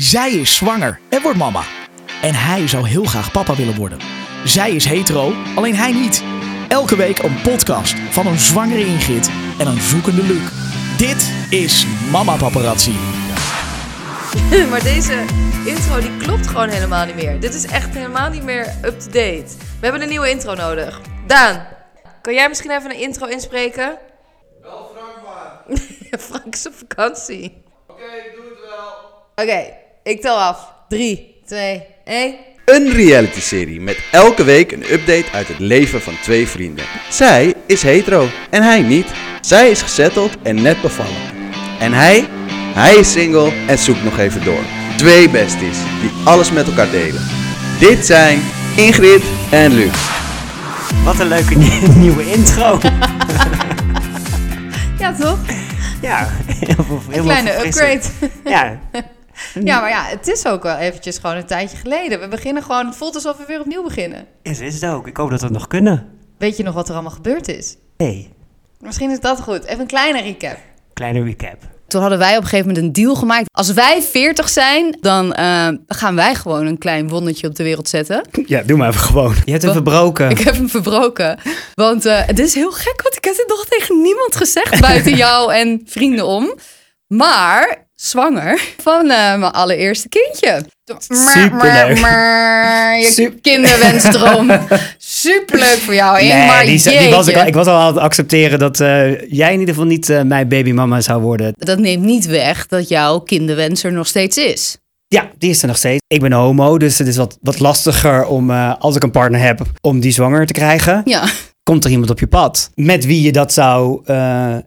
Zij is zwanger en wordt mama. En hij zou heel graag papa willen worden. Zij is hetero, alleen hij niet. Elke week een podcast van een zwangere Ingrid en een zoekende Luc. Dit is Mama Paparazzi. maar deze intro die klopt gewoon helemaal niet meer. Dit is echt helemaal niet meer up-to-date. We hebben een nieuwe intro nodig. Daan, kan jij misschien even een intro inspreken? Wel Frank maar. Frank is op vakantie. Oké, ik doe het wel. Oké, ik tel af. 3, 2, 1. Een reality-serie met elke week een update uit het leven van twee vrienden. Zij is hetero en hij niet. Zij is gezetteld en net bevallen. En hij? Hij is single en zoekt nog even door. Twee besties die alles met elkaar delen. Dit zijn Ingrid en Luc. Wat een leuke nie- nieuwe intro. Ja, toch? ja, heel veel heel Een kleine upgrade. Ja, Ja, maar ja, het is ook wel eventjes gewoon een tijdje geleden. We beginnen gewoon, het voelt alsof we weer opnieuw beginnen. is, is het ook. Ik hoop dat we het nog kunnen. Weet je nog wat er allemaal gebeurd is? Nee, Misschien is dat goed. Even een kleine recap. kleine recap. Toen hadden wij op een gegeven moment een deal gemaakt. Als wij 40 zijn, dan eh, gaan wij gewoon een klein wondertje op de wereld zetten. Ja, doe maar even gewoon. Je hebt hem verbroken. Ik heb hem verbroken. Want eh, het is heel gek, want ik heb dit nog tegen niemand gezegd buiten jou en vrienden om. Maar zwanger van eh, mijn allereerste kindje. Superleuk. Je kinderwensdroom. Superleuk voor jou, Nee, maar die, die was ik, al- ik was al aan het accepteren dat eh, jij in ieder geval niet eh, mijn babymama zou worden. Dat neemt niet weg dat jouw kinderwens er nog steeds is. Ja, die is er nog steeds. Ik ben homo, dus het is wat, wat lastiger om, als ik een partner heb, om die zwanger te krijgen. Ja. Komt er iemand op je pad met wie je dat zou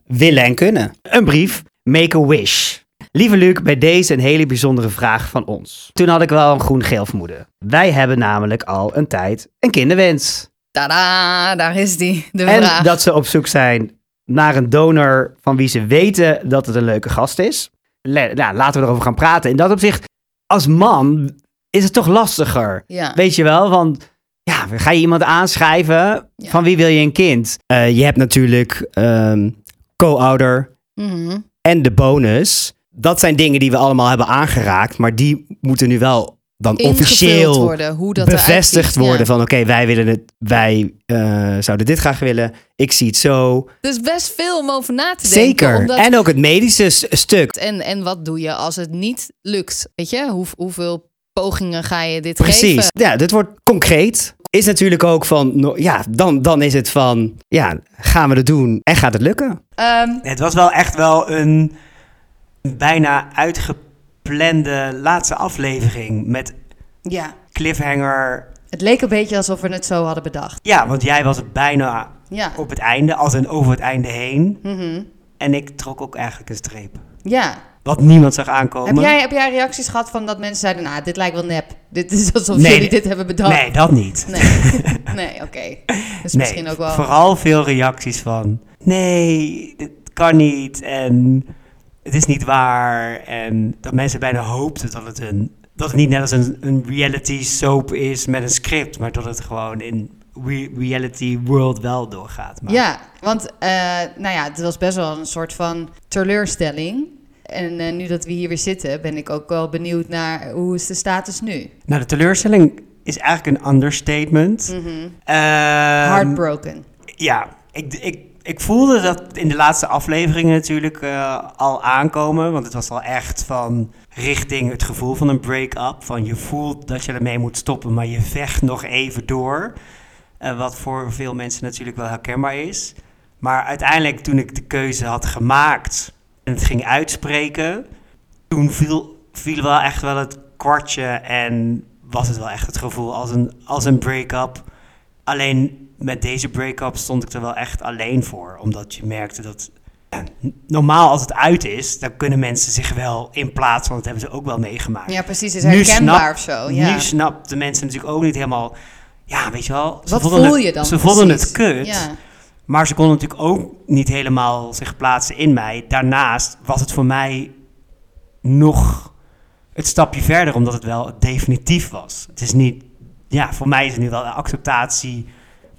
willen en kunnen? Een brief, make a wish. Lieve Luc, bij deze een hele bijzondere vraag van ons. Toen had ik wel een groen-geel vermoeden. Wij hebben namelijk al een tijd een kinderwens. Tada, daar is die, de En vraag. dat ze op zoek zijn naar een donor van wie ze weten dat het een leuke gast is. Le- nou, laten we erover gaan praten. In dat opzicht, als man is het toch lastiger. Ja. Weet je wel, want ja, ga je iemand aanschrijven? Ja. Van wie wil je een kind? Eh, je hebt natuurlijk ehm, co-ouder Mhm. en de bonus. Dat zijn dingen die we allemaal hebben aangeraakt, maar die moeten nu wel dan Ingevuld officieel worden, hoe dat bevestigd worden ja. van oké, wij willen het, wij eh, zouden dit graag willen. Ik zie het zo. Dus best veel om over na te denken. Zeker. omdat- En ook het medische stuk. En, en wat doe je als het niet lukt? Weet je, Hoe, hoeveel pogingen ga je dit Precies. geven? Ja, dit wordt concreet. Is natuurlijk ook van, ja, dan, dan is het van, ja, gaan we het doen en gaat het lukken? Ehm, Het was wel echt wel een bijna uitgeplande laatste aflevering met ja, cliffhanger. het leek een beetje alsof we het zo hadden bedacht. Ja, want jij was bijna Ja. op het einde, als een over het einde heen. Mhm. En ik trok ook eigenlijk een streep. ja. Wat niemand zag aankomen. Heb jij, heb jij reacties gehad van dat mensen zeiden, nou, dit lijkt wel nep. Dit is alsof Nee, jullie dit hebben bedacht. Nee, dat niet. Nee, nee oké. Dus misschien ook wel... Vooral veel reacties van: nee, dit kan niet. En het is niet waar. En dat mensen bijna hoopten dat het, een, dat het niet net als een, een reality soap is met een script, maar dat het gewoon in re- reality world wel doorgaat. Maar Ja, want eh, nou ja, het was best wel een soort van teleurstelling. En eh, nu dat we hier weer zitten, ben ik ook wel benieuwd naar hoe is de status nu? Nou, de teleurstelling is eigenlijk een understatement. Ehm, Heartbroken. Ja, ik, ik, ik voelde dat in de laatste afleveringen natuurlijk eh, al aankomen. Want het was al echt van richting het gevoel van een break-up. Van je voelt dat je ermee moet stoppen, maar je vecht nog even door. Eh, wat voor veel mensen natuurlijk wel herkenbaar is. Maar uiteindelijk toen ik de keuze had gemaakt en het ging uitspreken... toen viel, viel wel echt wel het kwartje en was het wel echt het gevoel als een, als een break-up... Alleen met deze break-up stond ik er wel echt alleen voor. Omdat je merkte dat. normaal als het uit is, dan kunnen mensen zich wel in plaats van. Dat hebben ze ook wel meegemaakt. Ja, precies. Is Nu herkenbaar snap- of zo. Ja. Nu snapten mensen natuurlijk ook niet helemaal. Ja, weet je wel. Ze Wat vonden voel het- je dan Ze vonden het kut. Ja. Maar ze konden natuurlijk ook niet helemaal zich plaatsen in mij. Daarnaast was het voor mij nog het stapje verder, omdat het wel definitief was. Het is niet, ja, voor mij is er nu wel acceptatie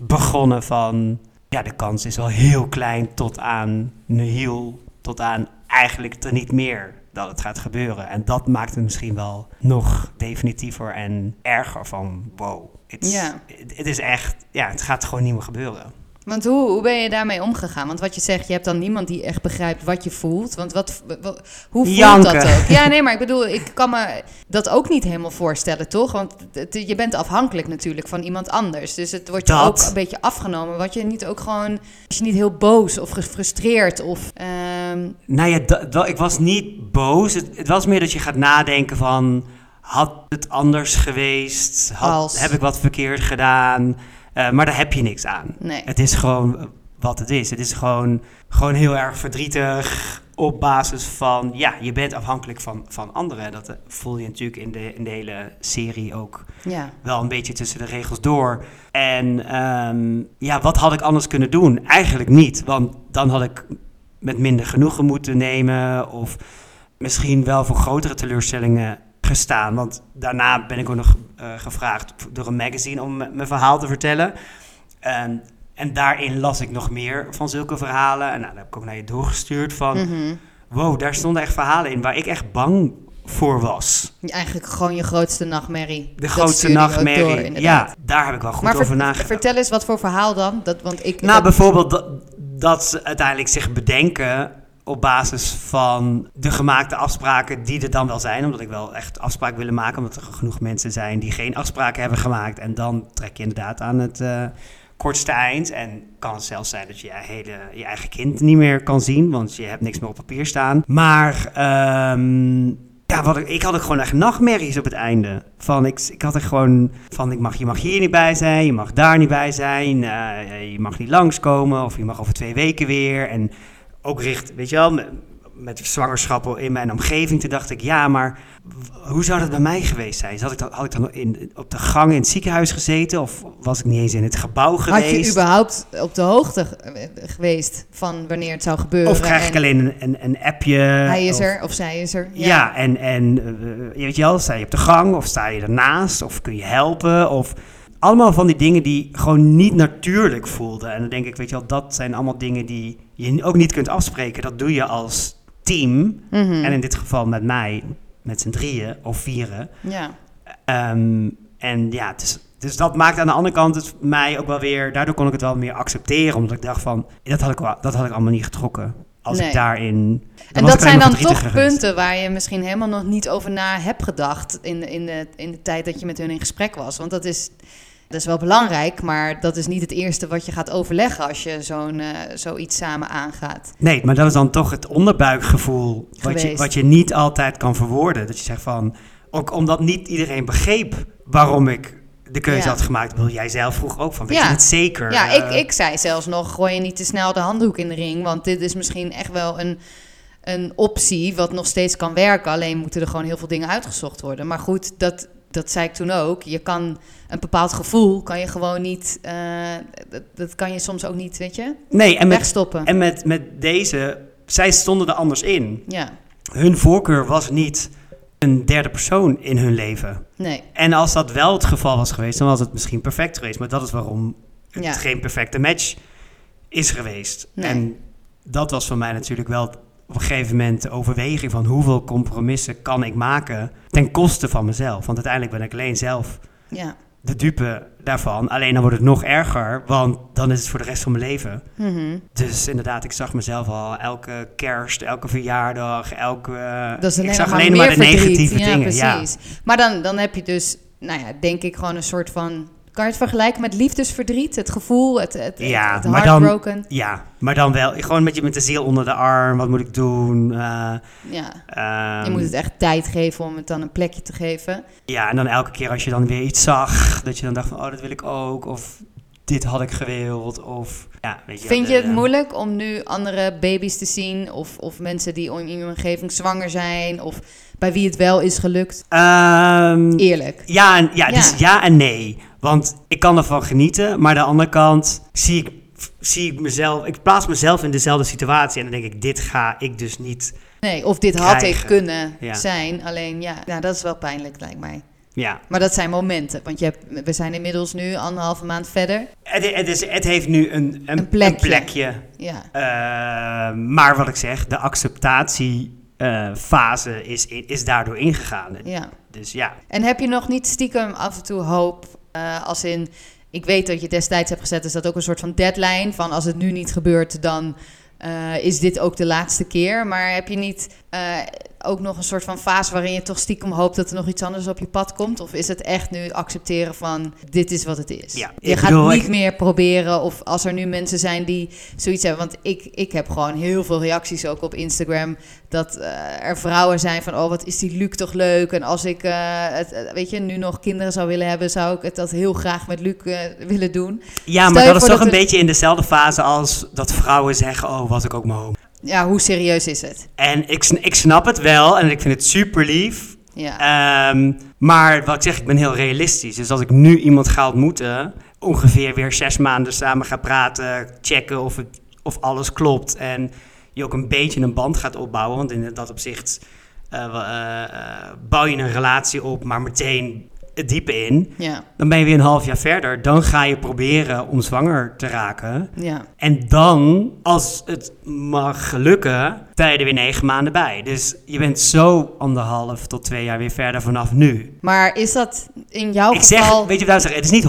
begonnen van, ja, de kans is wel heel klein tot aan nihil, tot aan eigenlijk er niet meer dat het gaat gebeuren. En dat maakt het misschien wel nog definitiever en erger van wow. Het is, echt, ja, het gaat gewoon niet meer gebeuren. Want hoe, hoe ben je daarmee omgegaan? Want wat je zegt, je hebt dan niemand die echt begrijpt wat je voelt. Want wat, wat- hoe voelt Janken. dat ook? Ja, nee, maar ik bedoel, ik kan me dat ook niet helemaal voorstellen, toch? Want het- je bent afhankelijk natuurlijk van iemand anders. Dus het wordt je Dat. ook een beetje afgenomen. Wat je niet ook gewoon, als je niet heel boos of gefrustreerd of... ehm, Nou ja, ik was niet boos. Het, het was meer dat je gaat nadenken van... Had het anders geweest? Had, Als. Heb ik wat verkeerd gedaan? Eh, maar daar heb je niks aan. nee. Het is gewoon wat het is. Het is gewoon, gewoon heel erg verdrietig op basis van... Ja, je bent afhankelijk van, van anderen. Dat eh, voel je natuurlijk in de, in de hele serie ook Ja. wel een beetje tussen de regels door. En ehm, ja, wat had ik anders kunnen doen? Eigenlijk niet. Want dan had ik met minder genoegen moeten nemen. Of misschien wel voor grotere teleurstellingen gestaan. Want daarna ben ik ook nog eh, gevraagd door een magazine om mijn verhaal te vertellen. En, en daarin las ik nog meer van zulke verhalen. En nou, dat heb ik ook naar je doorgestuurd van... Mhm. Wow, daar stonden echt verhalen in waar ik echt bang voor was. Eigenlijk gewoon je grootste nachtmerrie. De Dat grootste door, nachtmerrie. ja, daar heb ik wel goed maar over ver- nagedacht. vertel eens wat voor verhaal dan. Dat, want ik, Nou, dat- bijvoorbeeld dat, dat ze uiteindelijk zich bedenken op basis van de gemaakte afspraken die er dan wel zijn. Omdat ik wel echt afspraken willen maken. Omdat er genoeg mensen zijn die geen afspraken hebben gemaakt. En dan trek je inderdaad aan het eh, kortste eind. En kan het zelfs zijn dat je je eigen kind niet meer kan zien. Want je hebt niks meer op papier staan. Maar ehm, ja, wat ik, ik had ook gewoon echt nachtmerries op het einde. Van, ik, ik had er gewoon van, ik mag, je mag hier niet bij zijn, je mag daar niet bij zijn, eh, je mag niet langskomen of je mag over twee weken weer. En ook richt, weet je wel, met, met zwangerschappen in mijn omgeving, toen dacht ik, ja, maar hoe zou dat bij mij geweest zijn? Had ik dan, had ik dan in, op de gang in het ziekenhuis gezeten of was ik niet eens in het gebouw geweest? Had je überhaupt op de hoogte ge- geweest van wanneer het zou gebeuren? of krijg ik en alleen een, een, een appje? Hij is of- er of zij is er. Ja, en, en je weet je wel, sta je op de gang of sta je ernaast of kun je helpen of allemaal van die dingen die gewoon niet natuurlijk voelden. En dan denk ik, weet je wel, dat zijn allemaal dingen die je ook niet kunt afspreken. Dat doe je als team Mhm. en in dit geval met mij, met z'n drieën of vieren. ja. Ehm, en ja, dus, dus dat maakt aan de andere kant het mij ook wel weer, daardoor kon ik het wel meer accepteren, omdat ik dacht van, dat had ik, wel, dat had ik allemaal niet getrokken. Als Nee. ik daarin. En dat zijn dan toch geweest. punten waar je misschien helemaal nog niet over na hebt gedacht in, in, de, in de tijd dat je met hun in gesprek was. Want dat is, dat is wel belangrijk, maar dat is niet het eerste wat je gaat overleggen als je zo'n, eh, zoiets samen aangaat. Nee, maar dat is dan toch het onderbuikgevoel. Wat je, wat je niet altijd kan verwoorden. Dat je zegt van. Ook omdat niet iedereen begreep waarom ik de keuze Ja. had gemaakt. Bedoel, jij zelf vroeg ook van. Weet Ja. je het zeker? Ja, Eh, ik, ik zei zelfs nog, gooi je niet te snel de handdoek in de ring. Want dit is misschien echt wel een, een optie wat nog steeds kan werken. Alleen moeten er gewoon heel veel dingen uitgezocht worden. Maar goed, dat, dat zei ik toen ook. Je kan een bepaald gevoel, kan je gewoon niet... eh, dat, dat kan je soms ook niet, weet je, Nee, en met, wegstoppen. en met, met deze. Zij stonden er anders in. Ja, Hun voorkeur was niet een derde persoon in hun leven. nee. En als dat wel het geval was geweest, dan was het misschien perfect geweest. Maar dat is waarom het Ja. geen perfecte match is geweest. Nee. En dat was voor mij natuurlijk wel op een gegeven moment de overweging van hoeveel compromissen kan ik maken ten koste van mezelf. Want uiteindelijk ben ik alleen zelf Ja. de dupe daarvan. Alleen dan wordt het nog erger, want dan is het voor de rest van mijn leven. Mhm. Dus inderdaad, ik zag mezelf al elke kerst, elke verjaardag, elke... Dat is ik zag alleen maar de negatieve ja, dingen. Ja, precies. Maar dan, dan heb je dus, nou ja, denk ik gewoon een soort van... Kan je het vergelijken met liefdesverdriet? Het gevoel, het, het, Ja, het maar dan- heartbroken? ja, maar dan wel gewoon met je met de ziel onder de arm. Wat moet ik doen? Eh, Ja. ehm, Je moet het echt tijd geven om het dan een plekje te geven. Ja, en dan elke keer als je dan weer iets zag, dat je dan dacht van, oh, dat wil ik ook. Of dit had ik gewild. Of, ja, weet je. Vind je het moeilijk om nu andere baby's te zien? Of, of mensen die in je omgeving zwanger zijn? Of bij wie het wel is gelukt? Ehm, Eerlijk. ja, en, ja, dus Ja. ja en nee. Want ik kan ervan genieten, maar aan de andere kant zie ik, zie ik mezelf, ik plaats mezelf in dezelfde situatie. En dan denk ik, dit ga ik dus niet. Nee, of dit had ik kunnen Ja. zijn. Alleen ja, ja, dat is wel pijnlijk lijkt mij. Ja, Maar dat zijn momenten. Want je hebt, we zijn inmiddels nu anderhalve maand verder. het, het, is, het heeft nu een, een, Een plekje. een plekje. Ja, Eh, maar wat ik zeg, de acceptatie eh, fase is, is daardoor ingegaan. Ja. Dus ja, En heb je nog niet stiekem af en toe hoop, eh, als in, ik weet dat je destijds hebt gezet, is dat ook een soort van deadline, van als het nu niet gebeurt, dan eh, is dit ook de laatste keer. Maar heb je niet eh, ook nog een soort van fase waarin je toch stiekem hoopt dat er nog iets anders op je pad komt? Of is het echt nu accepteren van, dit is wat het is? Ja, je gaat bedoel, niet ik- meer proberen, of als er nu mensen zijn die zoiets hebben, want ik, ik heb gewoon heel veel reacties ook op Instagram, dat eh, er vrouwen zijn van, oh wat is die Luc toch leuk. En als ik, eh, het, weet je, nu nog kinderen zou willen hebben, zou ik het dat heel graag met Luc willen doen. ja Stel maar dat is toch dat een er- beetje in dezelfde fase als dat vrouwen zeggen, oh was ik ook maar homo. Ja, hoe serieus is het? En ik, ik snap het wel en ik vind het super lief. Ja, Ehm, maar wat ik zeg, ik ben heel realistisch. Dus als ik nu iemand ga ontmoeten, ongeveer weer zes maanden samen ga praten, checken of, het, of alles klopt. En je ook een beetje een band gaat opbouwen. Want in dat opzicht eh, eh, eh, bouw je een relatie op, maar meteen het diepe in. ja, Dan ben je weer een half jaar verder. Dan ga je proberen om zwanger te raken. ja. En dan, als het mag gelukken, ben je er weer negen maanden bij. Dus je bent zo anderhalf tot twee jaar weer verder vanaf nu. Maar is dat in jouw ik zeg, geval... weet je wat ik zeg? Het is niet 100%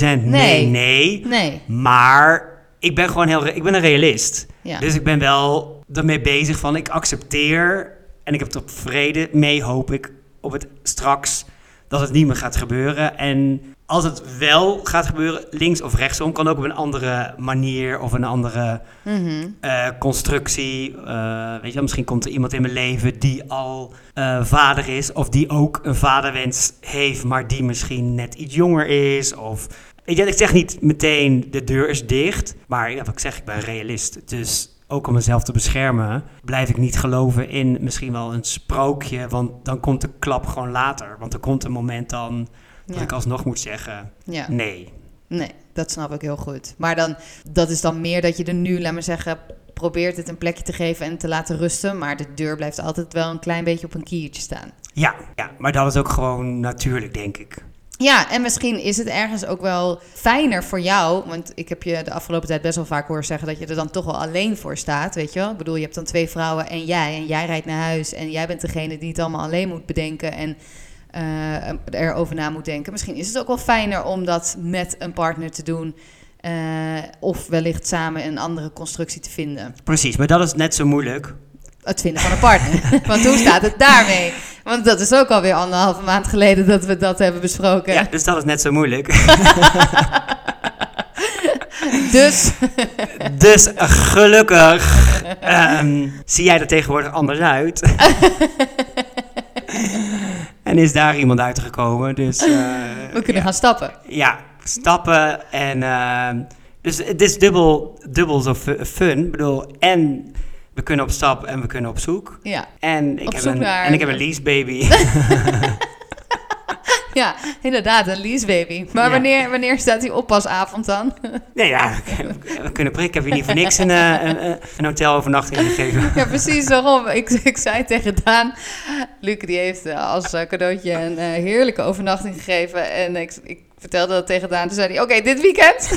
nee, Nee. nee. Nee, Maar ik ben gewoon heel, ik ben een realist. ja. Dus ik ben wel ermee bezig van, ik accepteer en ik heb er vrede mee, hoop ik, op het straks dat het niet meer gaat gebeuren. En als het wel gaat gebeuren, links of rechtsom, kan ook op een andere manier of een andere Mhm. eh, constructie. Eh, weet je misschien komt er iemand in mijn leven die al eh, vader is, of die ook een vaderwens heeft, maar die misschien net iets jonger is. Of ik zeg niet meteen de deur is dicht, maar ja, wat ik zeg, ik ben realist. Dus ook om mezelf te beschermen, blijf ik niet geloven in misschien wel een sprookje, want dan komt de klap gewoon later. Want er komt een moment dan dat Ja. ik alsnog moet zeggen, ja. nee. Nee, dat snap ik heel goed. Maar dan, dat is dan meer dat je er nu, laat maar zeggen, probeert het een plekje te geven en te laten rusten. Maar de deur blijft altijd wel een klein beetje op een kiertje staan. Ja, ja, maar dat is ook gewoon natuurlijk, denk ik. Ja, en misschien is het ergens ook wel fijner voor jou. Want ik heb je de afgelopen tijd best wel vaak horen zeggen dat je er dan toch wel alleen voor staat. Weet je wel? Ik bedoel, je hebt dan twee vrouwen en jij. En jij rijdt naar huis. En jij bent degene die het allemaal alleen moet bedenken. En eh, erover na moet denken. Misschien is het ook wel fijner om dat met een partner te doen. eh, of wellicht samen een andere constructie te vinden. Precies, maar dat is net zo moeilijk. Het vinden van een partner. Want hoe staat het daarmee? Want dat is ook alweer anderhalve maand geleden dat we dat hebben besproken. Ja, dus dat is net zo moeilijk. Dus dus gelukkig ehm, zie jij er tegenwoordig anders uit. en is daar iemand uitgekomen. Dus eh, we kunnen ja. gaan stappen. ja, stappen en... ehm, dus het is dubbel, dubbel zo fu- fun. Ik bedoel, en we kunnen op stap en we kunnen op zoek. Ja, En ik, Op heb een, naar- en ik heb een lease baby. ja inderdaad, een leasebaby. Maar Ja. wanneer, wanneer staat die oppasavond dan? nee, ja, we kunnen prikken. Ik heb je niet voor niks een, eh, een, een, hotelovernachting gegeven. ja, precies daarom. Ik, ik zei tegen Daan, Luc die heeft eh, als eh, cadeautje een heerlijke overnachting gegeven. En ik, ik vertelde dat tegen Daan. Toen zei hij, oké, dit weekend.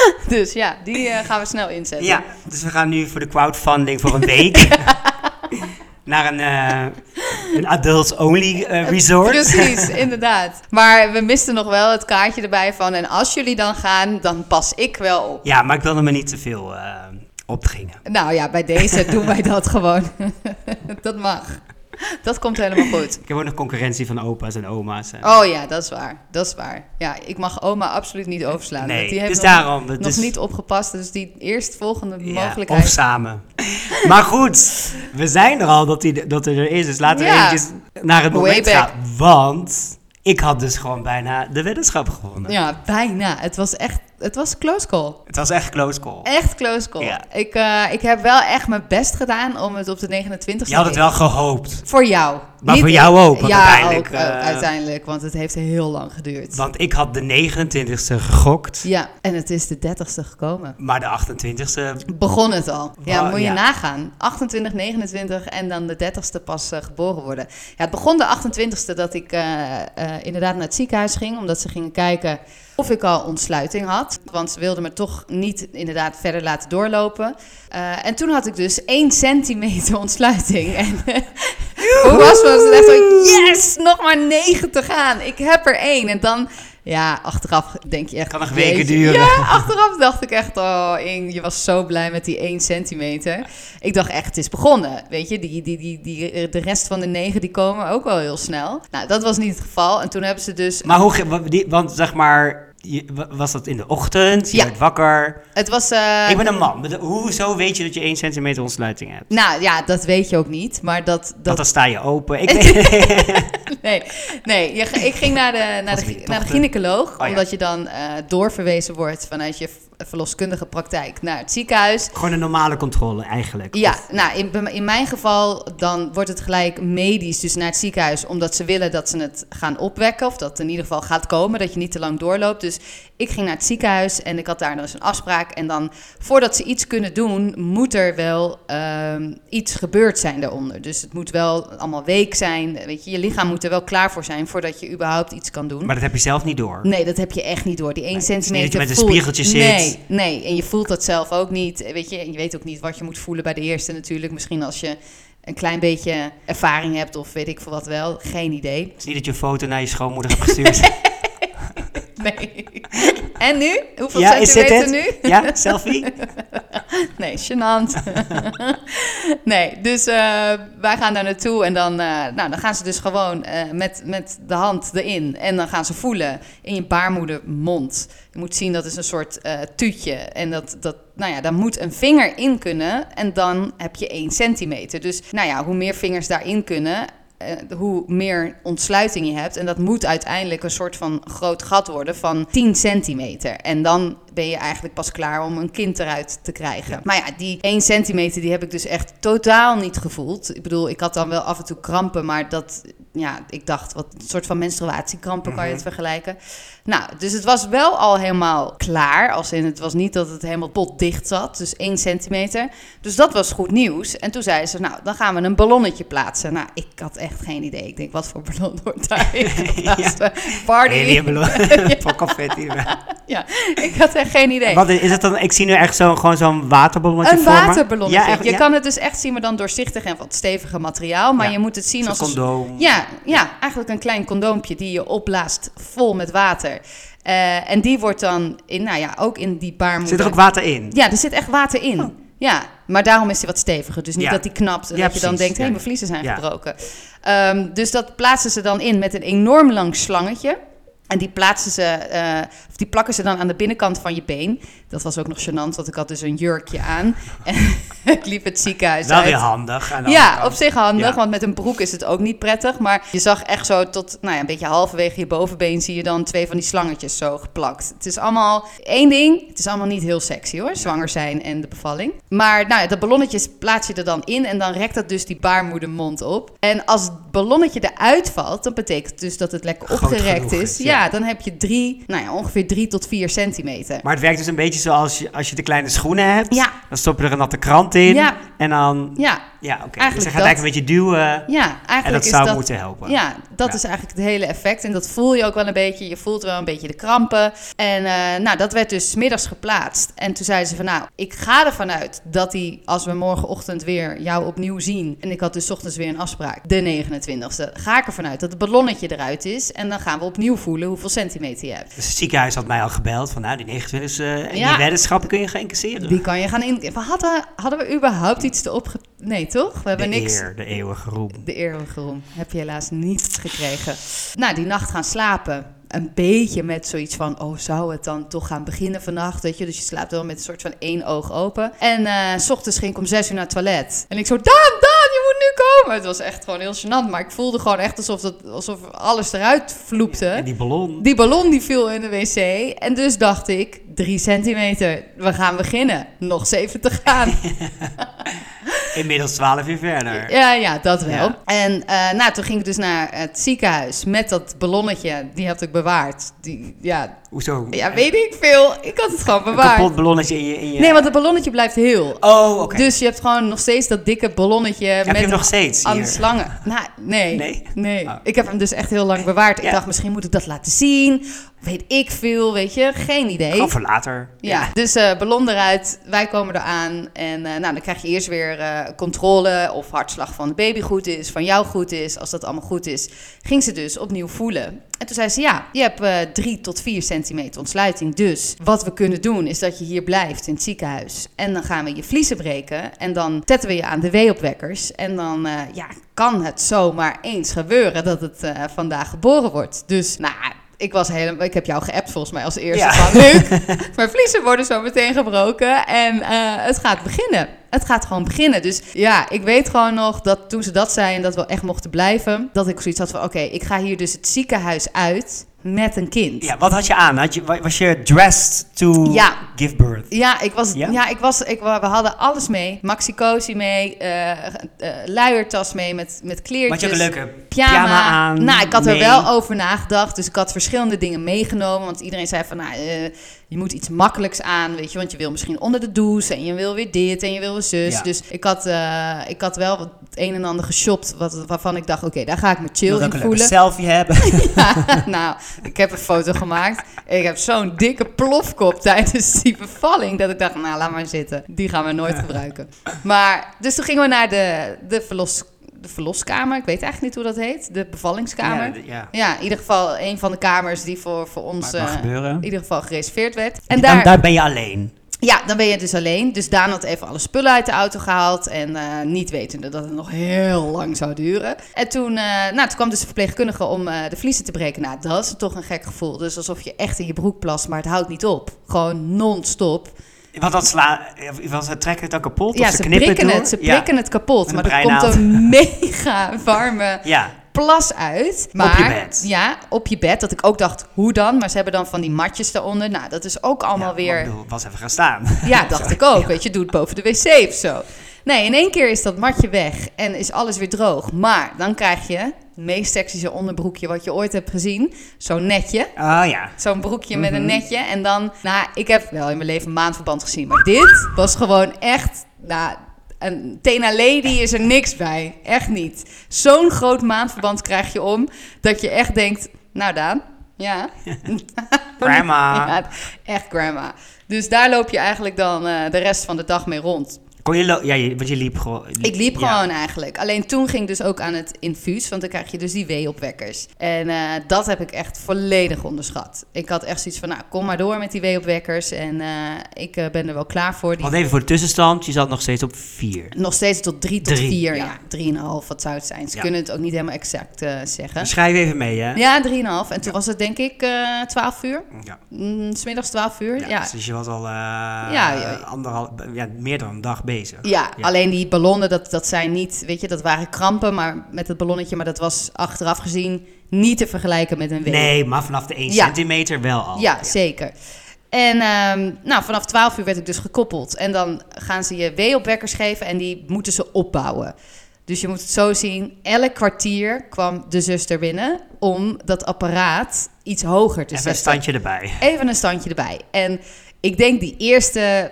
dus ja, die eh, gaan we snel inzetten. Ja, dus we gaan nu voor de crowdfunding voor een week. Naar een, eh, een adults-only eh, resort. Precies, inderdaad. Maar we misten nog wel het kaartje erbij van... en als jullie dan gaan, dan pas ik wel op. Ja, maar ik wilde me niet te veel opdringen. Nou ja, bij deze doen wij dat gewoon. dat mag. Dat komt helemaal goed. Ik heb ook nog concurrentie van opa's en oma's. en- Oh ja, dat is waar. Dat is waar. Ja, ik mag oma absoluut niet overslaan. want nee, die heeft dus nog, daarom. nog niet opgepast. Dus die eerstvolgende ja, mogelijkheid... of samen. maar goed, we zijn er al dat, die, dat er is. Dus laten we Ja. eventjes naar het moment gaan. Want ik had dus gewoon bijna de weddenschap gewonnen. Ja, bijna. Het was echt... Het was close call. Het was echt close call. Echt close call. Ja. Ik, eh, ik heb wel echt mijn best gedaan om het op de 29e Je had het wel gehoopt. Voor jou. Maar voor jou ook, want ja, uiteindelijk, ook, ook eh, uiteindelijk, want het heeft heel lang geduurd. Want ik had de 29ste gegokt. Ja, en het is de 30ste gekomen. Maar de 28ste Begon het al. Ja, moet je ja. nagaan. 28, 29 en dan de 30ste pas eh, geboren worden. Ja, het begon de 28ste dat ik eh, eh, inderdaad naar het ziekenhuis ging, omdat ze gingen kijken of ik al ontsluiting had. want ze wilden me toch niet inderdaad verder laten doorlopen. Eh, en toen had ik dus 1 centimeter ontsluiting. En hoe was het echt zo, yes, nog maar 9 te gaan. Ik heb er één. En dan, ja, achteraf denk je echt... Kan nog weken duren. Ja, achteraf dacht ik echt, oh, Ing, je was zo blij met die 1 centimeter. Ik dacht echt, het is begonnen. Weet je, die, die, die, die, de rest van de negen die komen ook wel heel snel. Nou, dat was niet het geval. En toen hebben ze dus... Maar hoe, want zeg maar, je- wa- was dat in de ochtend? Je Ja. werd wakker. Het was... eh, ik ben een man. Hoezo weet je dat je 1 centimeter ontsluiting hebt? Nou ja, dat weet je ook niet. Maar dat... Want dat dan sta je open. Ik nee, nee je, ik ging naar de, naar de, naar de gynaecoloog. ja. Omdat je dan eh, doorverwezen wordt vanuit je verloskundige praktijk naar het ziekenhuis. gewoon een normale controle eigenlijk. Ja, Of- nou in, in mijn geval dan wordt het gelijk medisch, dus naar het ziekenhuis, omdat ze willen dat ze het gaan opwekken of dat het in ieder geval gaat komen, dat je niet te lang doorloopt. Dus ik ging naar het ziekenhuis en ik had daar dus een afspraak. En dan voordat ze iets kunnen doen, moet er wel ehm, iets gebeurd zijn daaronder. Dus het moet wel allemaal week zijn. Weet je, je lichaam moet er wel klaar voor zijn voordat je überhaupt iets kan doen. Maar dat heb je zelf niet door. Nee, dat heb je echt niet door. Die 1 het is niet centimeter. dat je met een spiegeltje zit. Nee, nee. En je voelt dat zelf ook niet. Weet je, en je weet ook niet wat je moet voelen bij de eerste natuurlijk. Misschien als je een klein beetje ervaring hebt of weet ik veel wat wel. Geen idee. Het is niet dat je een foto naar je schoonmoeder hebt gestuurd. Nee. En nu? Hoeveel ja, centimeter nu? Ja, selfie? Nee, gênant. nee, dus eh, wij gaan daar naartoe en dan, eh, nou, dan gaan ze dus gewoon eh, met, met de hand erin. En dan gaan ze voelen in je baarmoedermond. Je moet zien, dat is een soort tuutje. En dat, dat, nou ja, daar moet een vinger in kunnen en dan heb je 1 centimeter. Dus nou ja, hoe meer vingers daarin kunnen... eh, hoe meer ontsluiting je hebt. En dat moet uiteindelijk een soort van groot gat worden van 10 centimeter. En dan ben je eigenlijk pas klaar om een kind eruit te krijgen. Maar ja, die 1 centimeter die heb ik dus echt totaal niet gevoeld. Ik bedoel, ik had dan wel af en toe krampen, maar dat, ja, ik dacht, wat een soort van menstruatiekrampen kan je het vergelijken. Nou, dus het was wel al helemaal klaar. Als in, het was niet dat het helemaal potdicht zat, dus 1 centimeter. Dus dat was goed nieuws. En toen zei ze, nou, dan gaan we een ballonnetje plaatsen. Nou, ik had echt geen idee. Ik denk, wat voor ballon wordt daarin geplaatst? Party. Heliumballon van confetti. Ja, ik had echt geen idee. Wat is het dan? Ik zie nu echt zo, gewoon zo'n waterballonnetje Een waterballonnetje. Ja, echt, je ja. kan het dus echt zien, maar dan doorzichtig en wat steviger materiaal. Maar Ja. je moet het zien als een condoom. Ja, ja, eigenlijk een klein condoompje die je opblaast vol met water. Eh, en die wordt dan in, nou ja, ook in die baarmoeder. Zit er ook water in? Ja, er zit echt water in. Ja, maar daarom is hij wat steviger. Dus niet Ja. dat hij knapt en Ja, dat je dan denkt, hé, Ja. mijn vliezen zijn gebroken. Ehm, dus dat plaatsen ze dan in met een enorm lang slangetje. En die plaatsen ze, eh, of die plakken ze dan aan de binnenkant van je been. Dat was ook nog gênant, want ik had dus een jurkje aan. En ik liep het ziekenhuis Wel uit. weer handig. Ja, kant. op zich handig, Ja. want met een broek is het ook niet prettig. Maar je zag echt zo tot, nou ja, een beetje halverwege je bovenbeen zie je dan twee van die slangetjes zo geplakt. Het is allemaal één ding, het is allemaal niet heel sexy hoor, zwanger zijn en de bevalling. Maar nou ja, dat ballonnetje plaats je er dan in en dan rekt dat dus die baarmoedermond op. En als ballonnetje eruit valt, dan betekent dus dat het lekker Groot opgerekt is. is, ja. ja. dan heb je drie, nou ja, ongeveer drie tot vier centimeter. Maar het werkt dus een beetje zoals je, als je de kleine schoenen hebt. Ja. Dan stop je er een natte krant in. Ja. En dan... Ja, Ja, oké. Dus Eigenlijk je gaat eigenlijk een beetje duwen. ja, eigenlijk En dat is zou dat... moeten helpen. Ja, dat is eigenlijk het hele effect. En dat voel je ook wel een beetje. Je voelt wel een beetje de krampen. En eh, nou, dat werd dus middags geplaatst. En toen zeiden ze van, nou, ik ga ervan uit dat hij, als we morgenochtend weer jou opnieuw zien. En ik had dus ochtends weer een afspraak, de 29e. Ga ik ervan uit dat het ballonnetje eruit is. En dan gaan we opnieuw voelen hoeveel centimeter je hebt. Dus het ziekenhuis had mij al gebeld van, nou, die 29 e en Ja. die weddenschappen kun je gaan incasseren. Die kan je gaan in. We hadden, hadden we überhaupt iets te opge... Nee, toch? We de hebben niks. eer, de eeuwige roem. De eeuwige roem heb je helaas niet gekregen. Nou, die nacht gaan slapen. Een beetje met zoiets van, oh, zou het dan toch gaan beginnen vannacht? Weet je, dus je slaapt wel met een soort van één oog open. En eh, s ochtends ging ik om zes uur naar het toilet. En ik zo, Daan, komen. Het was echt gewoon heel gênant. Maar ik voelde gewoon echt alsof, dat, alsof alles eruit vloepte. En die ballon. Die ballon die viel in de wc. En dus dacht ik, drie centimeter, we gaan beginnen. Nog zeven te gaan. Inmiddels 12 uur verder. Ja, ja, dat wel. Ja. En eh, nou, toen ging ik dus naar het ziekenhuis met dat ballonnetje. Die had ik bewaard. Die, ja, Hoezo? Ja, weet ik veel. Ik had het gewoon Een bewaard. kapot ballonnetje in je... In je... Nee, want het ballonnetje blijft heel. Oh, oké. Dus je hebt gewoon nog steeds dat dikke ballonnetje Heb met je hem nog steeds aan de slangen. Nou, nee. Nee? Nee. Oh. Ik heb hem dus echt heel lang bewaard. Ik Ja. dacht, misschien moet ik dat laten zien. Weet ik veel, weet je. Geen idee. Gewoon voor later. Ja, dus eh, ballon eruit, wij komen eraan. En eh, nou, dan krijg je eerst weer eh, controle of hartslag van de baby goed is, van jou goed is. Als dat allemaal goed is, ging ze dus opnieuw voelen. En toen zei ze, ja, je hebt eh, drie tot vier centimeter ontsluiting. Dus wat we kunnen doen, is dat je hier blijft in het ziekenhuis. En dan gaan we je vliezen breken. En dan zetten we je aan de weeopwekkers. En dan eh, ja, kan het zomaar eens gebeuren dat het eh, vandaag geboren wordt. Dus, nou... Ik, was helemaal, ik heb jou geappt volgens mij als eerste Ja. van Luc. Mijn vliezen worden zo meteen gebroken en het gaat beginnen. Het gaat gewoon beginnen. Dus ja, ik weet gewoon nog dat toen ze dat zei en dat we echt mochten blijven, dat ik zoiets had van: oké, ik ga hier dus het ziekenhuis uit met een kind. Ja, wat had je aan? Had je, wa- was je dressed to Ja. give birth? Ja, ik was, Ja? ja? ik was, ik, we hadden alles mee. Maxi-cosi mee, eh eh, luiertas mee met, met kleertjes. Had je een leuke pyjama. pyjama aan? Nou, ik had er wel over nagedacht. Dus ik had verschillende dingen meegenomen. Want iedereen zei van, nou, eh, je moet iets makkelijks aan, weet je. Want je wil misschien onder de douche en je wil weer dit en je wil weer zus. Ja. Dus ik had, eh, ik had wel het een en ander geshopt wat, waarvan ik dacht, oké, daar ga ik me chill in ook een voelen. selfie hebben. nou, ik heb een foto gemaakt. Ik heb zo'n dikke plofkop tijdens die bevalling. Dat ik dacht, nou, laat maar zitten. Die gaan we nooit gebruiken. Maar, dus toen gingen we naar de, de, verlos, de verloskamer. Ik weet eigenlijk niet hoe dat heet. De bevallingskamer. Ja, ja. Ja, in ieder geval een van de kamers die voor, voor ons Maar het mag eh, gebeuren. in ieder geval gereserveerd werd. En En daar, daar, ben je alleen. ja, dan ben je dus alleen. Dus Daan had even alle spullen uit de auto gehaald. En eh, niet wetende dat het nog heel lang zou duren. En toen, eh, nou, toen kwam dus de verpleegkundige om eh, de vliezen te breken. Nou, dat is toch een gek gevoel. Dus alsof je echt in je broek plast, maar het houdt niet op. Gewoon non-stop. Want dat sla, want ze trekken het ook kapot? Ja, of ze ze knippen prikken het, ze Ja. prikken het kapot. Maar er komt een mega warme Ja, plas uit. Maar, je bed. Ja, op je bed. Dat ik ook dacht, hoe dan? Maar ze hebben dan van die matjes daaronder. Nou, dat is ook allemaal ja, weer... Ik bedoel, was even gaan staan. Ja, dacht ik ook. Weet je, doe het boven de wc of zo. Nee, in één keer is dat matje weg en is alles weer droog. Maar dan krijg je het meest sexy onderbroekje wat je ooit hebt gezien. Zo'n netje. Oh ja. Zo'n broekje met Mhm. een netje. En dan, nou, ik heb wel in mijn leven maandverband gezien. Maar dit was gewoon echt, nou, een Tena Lady is er niks bij. Echt niet. Zo'n groot maandverband krijg je om, dat je echt denkt, nou Daan, ja. Grandma. Ja, echt grandma. Dus daar loop je eigenlijk dan eh, de rest van de dag mee rond. Kon je, ja, je, want je liep gewoon. Ik liep ja. gewoon eigenlijk. Alleen toen ging ik dus ook aan het infuus, want dan krijg je dus die weeopwekkers. En eh, dat heb ik echt volledig onderschat. Ik had echt zoiets van, nou, kom maar door met die weeopwekkers. En eh, ik eh, ben er wel klaar voor. Die Want even voor de tussenstand, je zat nog steeds op vier. nog steeds tot drie tot Drie, vier. ja. Ja, drieënhalf, wat zou het zijn? Ze Ja. kunnen het ook niet helemaal exact zeggen. Dus schrijf even mee, hè? Ja, drieënhalf. En toen was het denk ik 12 uur. Ja. Mm, 's middags 12 uur. Ja, Dus je was al Ja, ja. Anderhal, ja, meer dan een dag bezig. Ja, Ja. alleen die ballonnen, dat, dat zijn niet, weet je, dat waren krampen, maar met het ballonnetje, maar dat was achteraf gezien niet te vergelijken met een week. Nee, maar vanaf de 1 Ja. centimeter wel al. Ja, zeker. En ehm, nou, vanaf 12 uur werd ik dus gekoppeld. En dan gaan ze je weeopwekkers geven en die moeten ze opbouwen. Dus je moet het zo zien, elk kwartier kwam de zuster binnen om dat apparaat iets hoger te Even een zetten. standje erbij. Even een standje erbij. En ik denk die eerste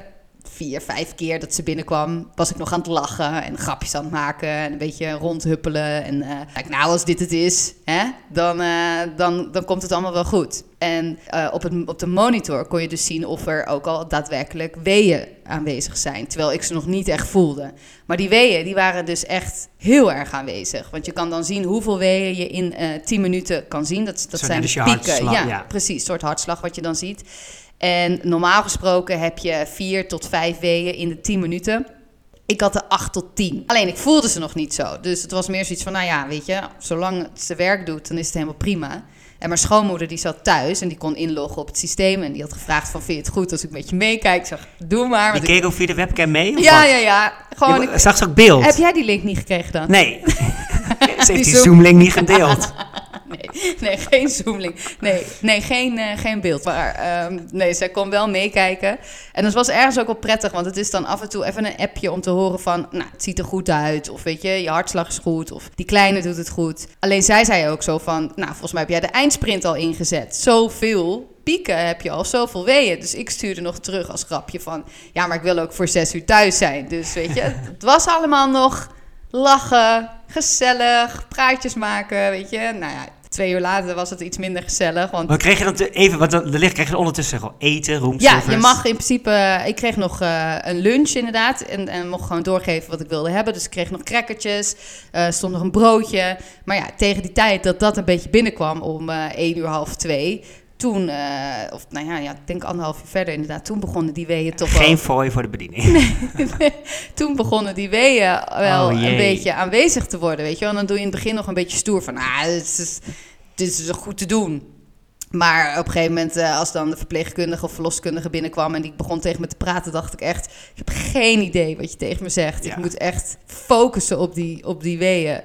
vier, vijf keer dat ze binnenkwam, was ik nog aan het lachen en grapjes aan het maken en een beetje rondhuppelen. En eh, kijk, nou, als dit het is, hè, dan, eh, dan, dan komt het allemaal wel goed. En eh, op, het, op de monitor kon je dus zien of er ook al daadwerkelijk weeën aanwezig zijn. Terwijl ik ze nog niet echt voelde. Maar die weeën, die waren dus echt heel erg aanwezig. Want je kan dan zien hoeveel weeën je in eh 10 minuten kan zien. Dat, dat zijn de pieken. ja, ja. precies. Een soort hartslag wat je dan ziet. En normaal gesproken heb je 4 tot 5 weeën in de 10 minuten. Ik had er 8 tot 10. Alleen ik voelde ze nog niet zo. Dus het was meer zoiets van, nou ja, weet je, zolang het zijn werk doet, dan is het helemaal prima. En mijn schoonmoeder die zat thuis en die kon inloggen op het systeem. En die had gevraagd van, vind je het goed als ik met je meekijk? Ik zeg, doe maar. Ik- keek ook via de webcam mee? ja, ja, ja. Gewoon, ik- zag ze ook beeld? heb jij die link niet gekregen dan? Nee. ze heeft die Zoom- Zoom-link niet gedeeld. Nee, nee, geen zoomlink. Nee, nee geen, eh, geen beeld. Maar ehm, nee, zij kon wel meekijken. En dat was ergens ook wel prettig, want het is dan af en toe even een appje om te horen van, nou, het ziet er goed uit. Of weet je, je hartslag is goed. Of die kleine doet het goed. Alleen zij zei ook zo van, nou, volgens mij heb jij de eindsprint al ingezet. Zoveel pieken heb je al zoveel weeën. Dus ik stuurde nog terug als grapje van... Ja, maar ik wil ook voor zes uur thuis zijn. Dus weet je, het was allemaal nog lachen, gezellig, praatjes maken, weet je. Nou ja, twee uur later was het iets minder gezellig. Want Maar kreeg je dan te- even, want dan- krijg je ondertussen gewoon eten, ja, roomservice. je mag in principe... Ik kreeg nog eh, een lunch inderdaad. En, en mocht gewoon doorgeven wat ik wilde hebben. Dus ik kreeg nog crackertjes. eh stond nog een broodje. Maar ja, tegen die tijd dat dat een beetje binnenkwam... om eh 1 uur, half twee... Toen, eh, of nou ja, ja, ik denk anderhalf uur verder inderdaad... toen begonnen die weeën toch wel... Geen fooi voor de bediening. toen begonnen die weeën wel Oh, een beetje aanwezig te worden, weet je wel. En dan doe je in het begin nog een beetje stoer van, ah, dit is, dit is toch goed te doen. Maar op een gegeven moment, eh, als dan de verpleegkundige of verloskundige binnenkwam... en die begon tegen me te praten, dacht ik echt... ik heb geen idee wat je tegen me zegt. Ja. Ik moet echt focussen op die, op die weeën.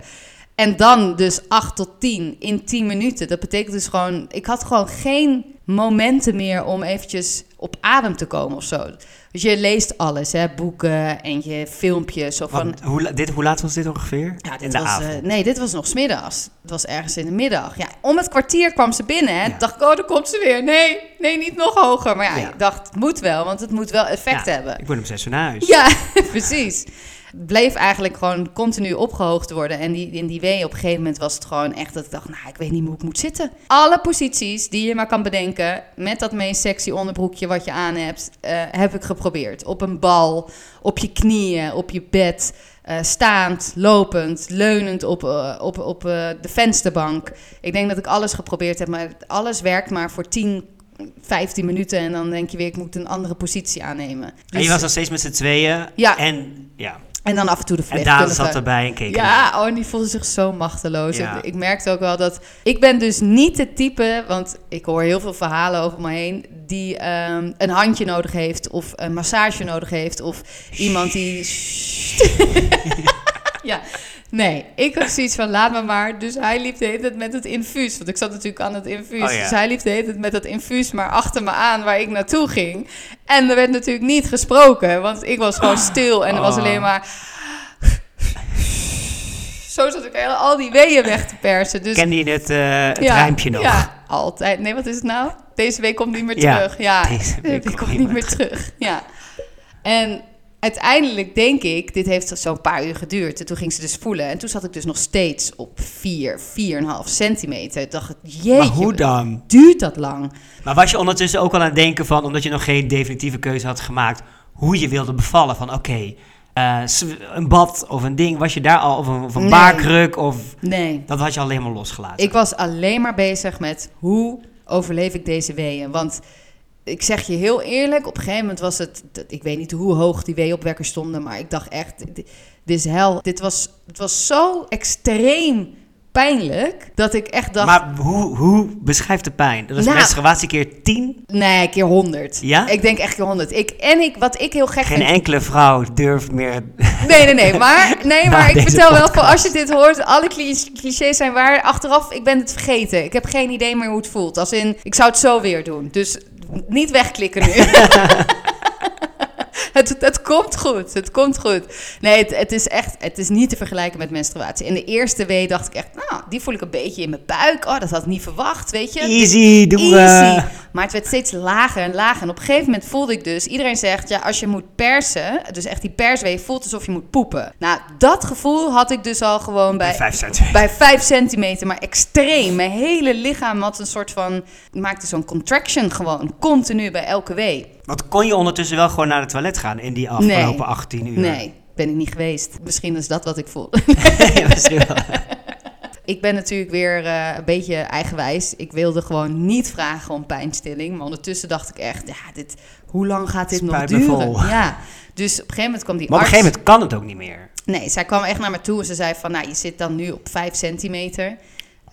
En dan dus 8 tot 10 in 10 minuten. Dat betekent dus gewoon... Ik had gewoon geen momenten meer om eventjes op adem te komen of zo. Dus je leest alles, hè, boeken en je filmpjes. Of van, Want hoe, dit, hoe laat was dit ongeveer? ja, dit In de was, avond. eh, nee, dit was nog smiddags. Het was ergens in de middag. Ja, om het kwartier kwam ze binnen. Hè. Ja. dacht ik, oh, daar komt ze weer. Nee, nee, niet nog hoger. Maar ja, Ja. ik dacht, het moet wel, want het moet wel effect Ja, hebben. Ik ben om zes uur naar huis. Ja, precies. Bleef eigenlijk gewoon continu opgehoogd worden. En die, in die wee op een gegeven moment was het gewoon echt dat ik dacht... nou, ik weet niet hoe ik moet zitten. Alle posities die je maar kan bedenken... met dat meest sexy onderbroekje wat je aan hebt... eh, heb ik geprobeerd. Op een bal, op je knieën, op je bed... eh, staand, lopend, leunend op, eh, op, op de vensterbank. Ik denk dat ik alles geprobeerd heb, maar alles werkt maar voor 10, 15 minuten. En dan denk je weer, ik moet een andere positie aannemen. En Dus- je was nog steeds met z'n tweeën. Ja. En, ja. En dan af en toe de en Daan verpleegkundige. zat erbij en keek Ja, oh, en die voelde zich zo machteloos. Ja. Ik, ik merkte ook wel dat... Ik ben dus niet het type... Want ik hoor heel veel verhalen over me heen... die ehm, een handje nodig heeft... of een massage nodig heeft... of iemand die... ja, nee. Ik had zoiets van, laat me maar. Dus hij liep de hele tijd met het infuus. Want ik zat natuurlijk aan het infuus. Oh ja. Dus hij liep de hele tijd met dat infuus maar achter me aan... waar ik naartoe ging. En er werd natuurlijk niet gesproken. Want ik was gewoon stil. En er was Oh. alleen maar... Zo zat ik al die weeën weg te persen. Dus Kende je het, eh het ja, rijmpje nog? Ja, altijd. Nee, wat is het nou? Deze week komt niet meer terug. Ja, deze week komt niet meer terug. Ja. En uiteindelijk denk ik, dit heeft zo'n paar uur geduurd. En toen ging ze dus voelen. En toen zat ik dus nog steeds op 4, 4,5 centimeter. Ik dacht, jeetje, Maar hoe dan? duurt dat lang? Maar was je ondertussen ook al aan het denken van, omdat je nog geen definitieve keuze had gemaakt, hoe je wilde bevallen? Van oké, eh, een bad of een ding, was je daar al, of een, of een Nee. baarkruk, of Nee, dat had je al helemaal losgelaten? ik was alleen maar bezig met hoe overleef ik deze weeën. Want ik zeg je heel eerlijk, op een gegeven moment was het... Ik weet niet hoe hoog die weeopwekkers stonden, maar ik dacht echt... Dit, is hel. Dit was, het was zo extreem pijnlijk dat ik echt dacht... Maar hoe, hoe beschrijft de pijn? Dat is Nou. menstruatie keer 10? Nee, keer 100. Ja? Ik denk echt keer 100. Ik, en ik, wat ik heel gek Geen vind... enkele vrouw durft meer... Nee, nee, nee. Maar, nee, maar ik vertel wel, voor als je dit hoort, alle cli- clichés zijn waar. Achteraf, ik ben het vergeten. Ik heb geen idee meer hoe het voelt. Als in, ik zou het zo weer doen. Dus niet wegklikken nu. het, het komt goed. Het komt goed. Nee, het, het is echt, het is niet te vergelijken met menstruatie. In de eerste wee dacht ik echt, nou, die voel ik een beetje in mijn buik. Oh, dat had ik niet verwacht, weet je. Easy, doen Easy. we. Maar het werd steeds lager en lager. En op een gegeven moment voelde ik dus... Iedereen zegt, ja, als je moet persen... Dus echt die perswee voelt alsof je moet poepen. Nou, dat gevoel had ik dus al gewoon bij... Bij 5 centimeter. Bij 5 centimeter, maar extreem. Mijn hele lichaam had een soort van... Maakte zo'n contraction gewoon. Continu bij elke wee. Want kon je ondertussen wel gewoon naar het toilet gaan in die afgelopen Nee. 18 uur? Nee, ben ik niet geweest. Misschien is dat wat ik voel. Ja, misschien wel. Ik ben natuurlijk weer eh, een beetje eigenwijs. Ik wilde gewoon niet vragen om pijnstilling. Maar ondertussen dacht ik echt, ja, dit, hoe lang gaat dit nog duren? vol. Ja, dus op een gegeven moment kwam die Maar op een arts... gegeven moment kan het ook niet meer. Nee, zij kwam echt naar me toe en ze zei van, nou, je zit dan nu op 5 centimeter.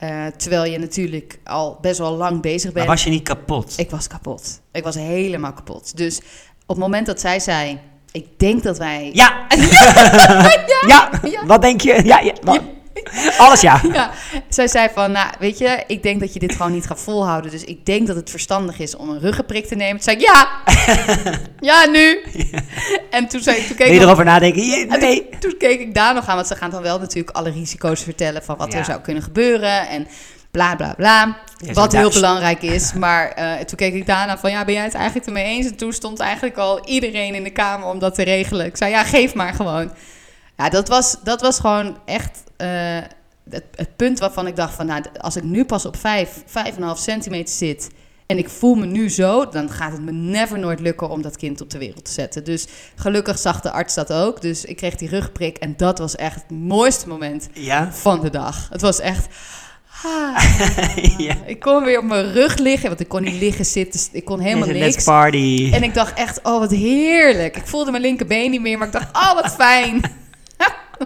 Eh, terwijl je natuurlijk al best wel lang bezig Maar bent. was je niet kapot? Ik was kapot. Ik was helemaal kapot. Dus op het moment dat zij zei, ik denk dat wij... Ja. ja. ja. Wat denk je? Ja, ja. Wat? Alles ja. Ja, zij zei van, nou, weet je, ik denk dat je dit gewoon niet gaat volhouden. Dus ik denk dat het verstandig is om een ruggenprik te nemen. Toen zei ik, ja, ja, nu. En toen, zei, toen keek ik je nog- erover nadenken? Je- Nee. toen, toen keek ik daar nog aan, want ze gaan dan wel natuurlijk alle risico's vertellen van wat Ja. er zou kunnen gebeuren. En Bla bla bla. Ja, Wat heel belangrijk is. Maar eh, toen keek ik daarna van, ja, ben jij het eigenlijk ermee eens? En toen stond eigenlijk al iedereen in de kamer om dat te regelen. Ik zei, ja, geef maar gewoon. Ja, dat was, dat was gewoon echt eh, het, het punt waarvan ik dacht van... Nou, als ik nu pas op 5, 5,5 centimeter zit... en ik voel me nu zo... dan gaat het me never nooit lukken om dat kind op de wereld te zetten. Dus gelukkig zag de arts dat ook. Dus ik kreeg die rugprik en dat was echt het mooiste moment Ja? van de dag. Het was echt... ah. ja. Ik kon weer op mijn rug liggen, want ik kon niet liggen zitten. Ik kon helemaal Let's niks. party. En ik dacht echt, oh wat heerlijk. Ik voelde mijn linkerbeen niet meer, maar ik dacht, oh wat fijn.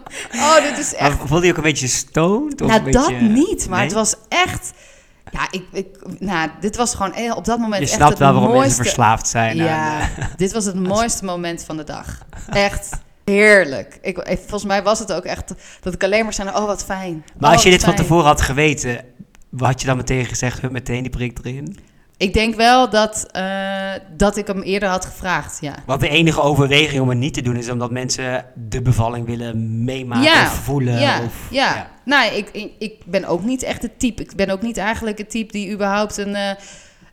oh, dit is echt... Maar Voelde je ook een beetje stoned? Of Nou, een dat beetje- niet, maar Nee? het was echt... Ja, ik, ik, nou, dit was gewoon eh, op dat moment Je echt snapt het wel waarom mooiste... mensen verslaafd zijn Ja, aan... eh, dit was het mooiste moment van de dag. Echt heerlijk. Ik, volgens mij was het ook echt dat ik alleen maar zei, oh wat fijn. Maar Oh, als je wat dit van tevoren had geweten, wat had je dan meteen gezegd? Hup, meteen die prik erin? Ik denk wel dat, eh, dat ik hem eerder had gevraagd, ja. Want de enige overweging om het niet te doen is omdat mensen de bevalling willen meemaken Ja, of voelen. Ja, of, ja. Nou, ik, ik, ben ook niet echt het type. Ik ben ook niet eigenlijk het type die überhaupt een, eh,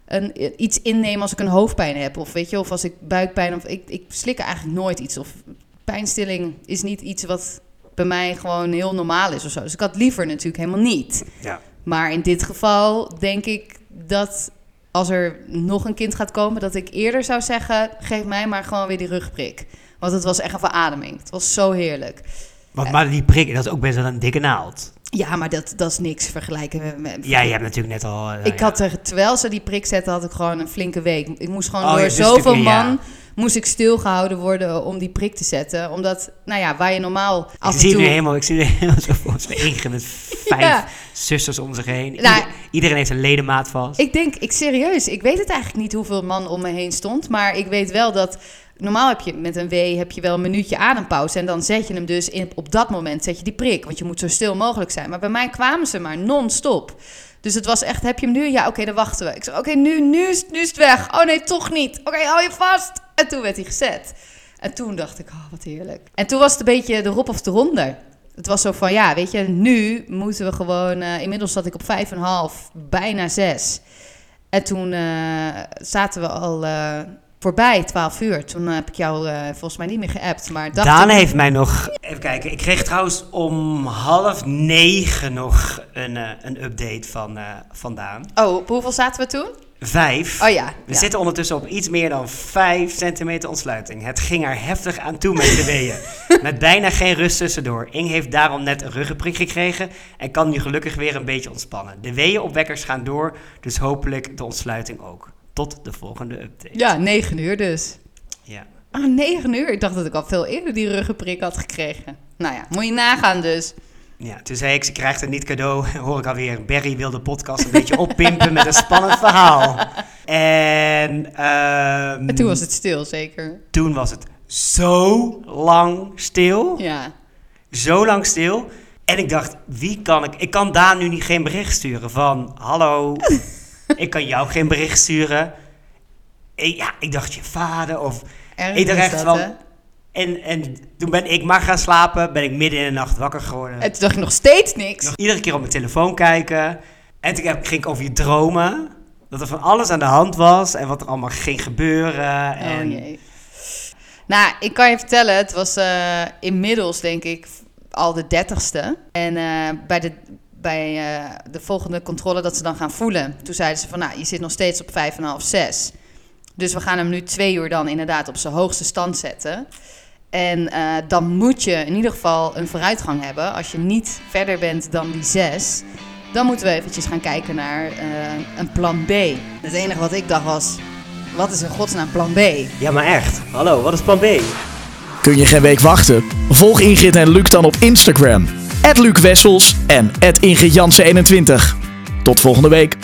een, iets inneemt als ik een hoofdpijn heb. Of weet je, of als ik buikpijn of ik, ik slik eigenlijk nooit iets. Of pijnstilling is niet iets wat bij mij gewoon heel normaal is of zo. Dus ik had liever natuurlijk helemaal niet. Ja. Maar in dit geval denk ik dat als er nog een kind gaat komen, dat ik eerder zou zeggen: geef mij maar gewoon weer die rugprik. Want het was echt een verademing. Het was zo heerlijk. Want, maar die prik, dat is ook best wel een dikke naald. Ja, maar dat, dat is niks vergelijken met... met- Ja, je hebt natuurlijk net al... eh, ik ja. had er, terwijl ze die prik zetten, had ik gewoon een flinke week. Ik moest gewoon Oh, door ja, dus zoveel ja. Moest ik stilgehouden worden om die prik te zetten. Omdat, nou ja, waar je normaal af ik en zie toe... nu helemaal, ik zie nu helemaal zo voor met vijf Ja. zusters om zich heen. Nou, Ieder- iedereen heeft een ledemaat vast. Ik denk, ik serieus, ik weet het eigenlijk niet hoeveel man om me heen stond. Maar ik weet wel dat, normaal heb je met een W heb je wel een minuutje adempauze. En dan zet je hem dus in, op dat moment, zet je die prik. Want je moet zo stil mogelijk zijn. Maar bij mij kwamen ze maar non-stop. Dus het was echt, heb je hem nu? Ja, oké, dan wachten we. Ik zei, oké, nu, nu, is, nu is het weg. Oh nee, toch niet. Oké, hou je vast. En toen werd hij gezet. En toen dacht ik, oh, wat heerlijk. En toen was het een beetje de rop of de ronder. Het was zo van, ja, weet je, nu moeten we gewoon... eh, inmiddels zat ik op 5,5, bijna 6. En toen eh, zaten we al eh, voorbij 12 uur. Toen heb ik jou eh, volgens mij niet meer geappt. Maar Daan ik- heeft mij nog... Even kijken, ik kreeg trouwens om half negen nog een, eh, een update van, eh van Daan. Oh, op hoeveel zaten we toen? Vijf. Oh ja. We ja. zitten ondertussen op iets meer dan 5 centimeter ontsluiting. Het ging er heftig aan toe met de weeën. met bijna geen rust tussendoor. Ing heeft daarom net een ruggenprik gekregen en kan nu gelukkig weer een beetje ontspannen. De weeënopwekkers gaan door, dus hopelijk de ontsluiting ook. Tot de volgende update. Ja, 9 uur dus. Ja. Oh, 9 uur? Ik dacht dat ik al veel eerder die ruggenprik had gekregen. Nou ja, moet je nagaan dus. Ja, toen zei ik, ze krijgt het niet cadeau. Hoor ik alweer, Barry wil de podcast een beetje oppimpen met een spannend verhaal. En, En toen was het stil, zeker. toen was het zo lang stil. Ja. zo lang stil. En ik dacht, wie kan ik... Ik kan Daan nu niet geen bericht sturen van... Hallo, ik kan jou geen bericht sturen. Ik, ja, ik dacht je vader of... Erg Ik dacht is echt dat, van- hè? En, en toen ben ik maar gaan slapen. Ben ik midden in de nacht wakker geworden. En toen dacht ik nog steeds niks. Nog iedere keer op mijn telefoon kijken. En toen heb- ging ik over je dromen. Dat er van alles aan de hand was. En wat er allemaal ging gebeuren. En Oh jee. Nou, ik kan je vertellen, het was eh, inmiddels denk ik al de dertigste. En eh, bij, de, bij eh, de volgende controle dat ze dan gaan voelen, toen zeiden ze van, nou, je zit nog steeds op 5,5, 6. Dus we gaan hem nu twee uur dan inderdaad op zijn hoogste stand zetten. En eh, dan moet je in ieder geval een vooruitgang hebben. Als je niet verder bent dan die 6, dan moeten we eventjes gaan kijken naar eh, een plan B. Het enige wat ik dacht was, wat is in godsnaam plan B? Ja, maar echt. Hallo, wat is plan B? Kun je geen week wachten? Volg Ingrid en Luc dan op Instagram. Luc Wessels en Ingrid Jansen 21. Tot volgende week.